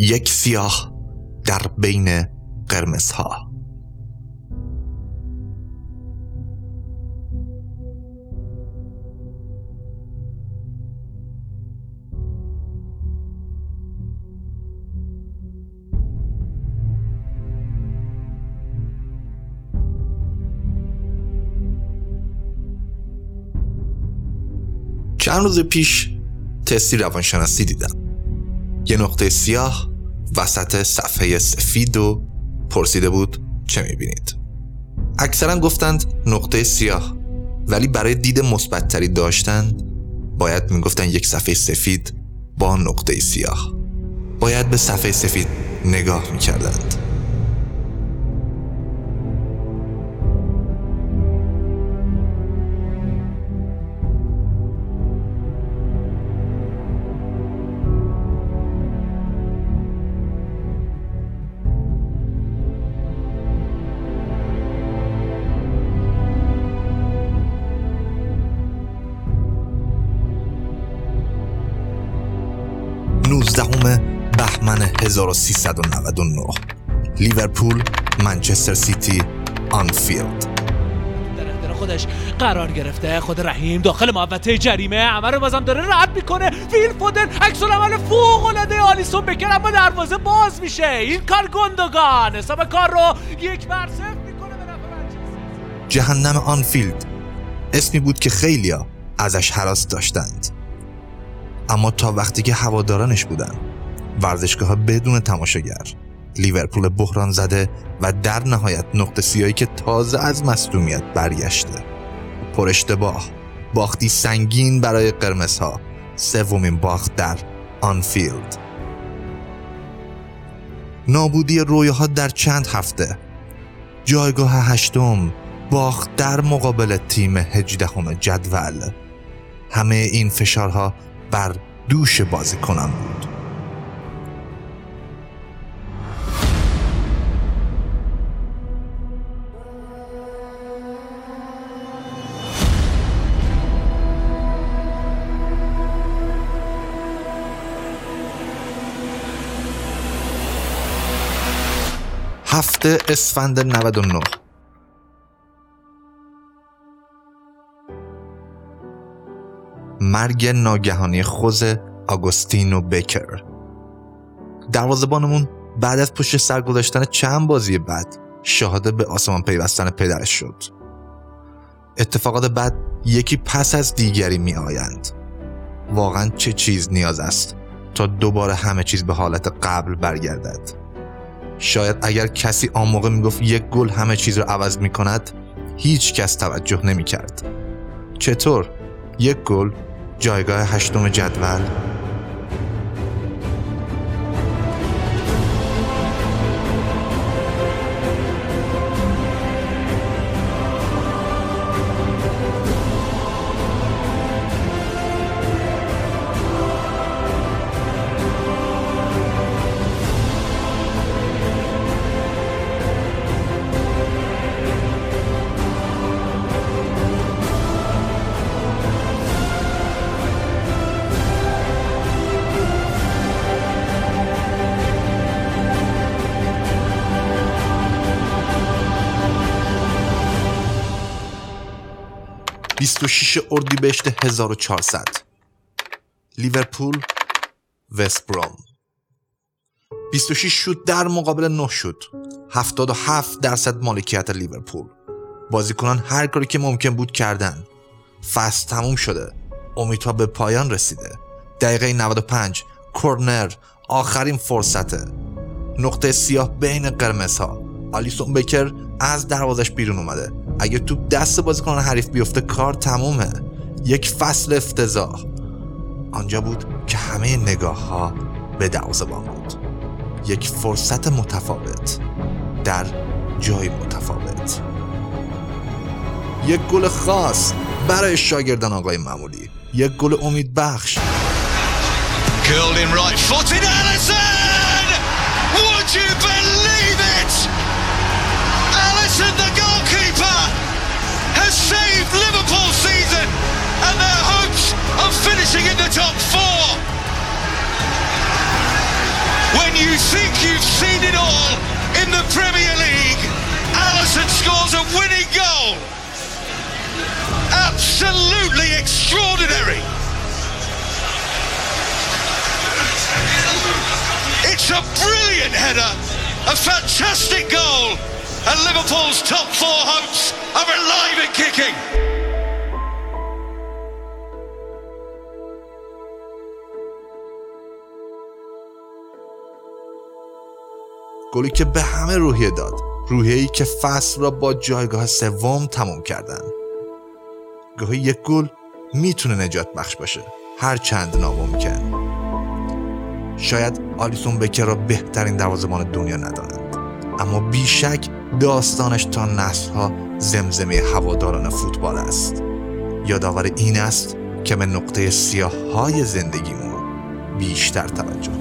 یک سیاه در بین قرمزها. چند روز پیش تستی روانشناسی دیدم. یه نقطه سیاه وسط صفحه سفید و پرسیده بود چه می‌بینید؟ اکثرا گفتند نقطه سیاه ولی برای دید مثبتتری داشتن باید می‌گفتن یک صفحه سفید با نقطه سیاه. باید به صفحه سفید نگاه می‌کردند. 1399. لیورپول منچستر سیتی آنفیلد. در خودش قرار گرفته. خود رحیم داخل محوطه جریمه. عمر بازم داره رد می‌کنه. فیل فودن عکس العمل فوق العاده آلیسون بکر اما دروازه باز میشه. این کار گندگان. حساب کار رو یک بر می‌کنه به نفع جهنم آنفیلد. اسمی بود که خیلیا ازش حراس داشتند. اما تا وقتی که هوادارانش بودن ورزشگاه بدون تماشاگر. لیورپول بحران زده و در نهایت نقطه سیایی که تازه از مصدومیت برگشته. پر اشتباه. باختی سنگین برای قرمزها. سومین باخت در آنفیلد. نابودی رویاها در چند هفته. جایگاه هشتم باخت در مقابل تیم هجدهم جدول. همه این فشارها بر دوش کنم بود. هفته اسفند 99 مرگ ناگهانی خوز آگوستینو بکر. دروازبانمون بعد از پشت سر گذاشتن چند بازی بعد شاهد به آسمان پیوستن پدرش شد. اتفاقات بعد یکی پس از دیگری می آیند واقعا چه چیز نیاز است تا دوباره همه چیز به حالت قبل برگردد؟ شاید اگر کسی آن موقع می‌گفت یک گل همه چیز رو عوض می کند هیچ کس توجه نمی کرد چطور؟ یک گل جایگاه هشتم جدول 26 اردیبهشت 1400 لیورپول وست بروم 26 شد در مقابل 9 شد. 77 درصد مالکیت لیورپول. بازیکنان هر کاری که ممکن بود کردن. فصل تموم شده. امیدها به پایان رسیده. دقیقه 95 کورنر. آخرین فرصته. نقطه سیاه بین قرمزها. آلیسون بکر از دروازش بیرون اومده. اگه توپ دست بازیکن حریف بیفته کار تمومه. یک فصل افتضاح. آنجا بود که همه نگاه ها به دوازبان بود. یک فرصت متفاوت در جای متفاوت. یک گل خاص برای شاگردان آقای معمولی. یک گل امید بخش. Saved brilliant header, a fantastic goal, and Liverpool's top four hopes are alive and kicking. گلی که به همه روحیه داد روحیه‌ای که فصل را با جایگاه سوم تمام کردن گاهی یک گل می‌تونه نجات بخش باشه هر چند ناممکن شاید آلیسون بکر را بهترین دروازه‌بان دنیا ندانند. اما بیشک داستانش تا نسلها زمزمه هواداران فوتبال است. یادآور این است که به نقطه سیاه های زندگیمون بیشتر توجه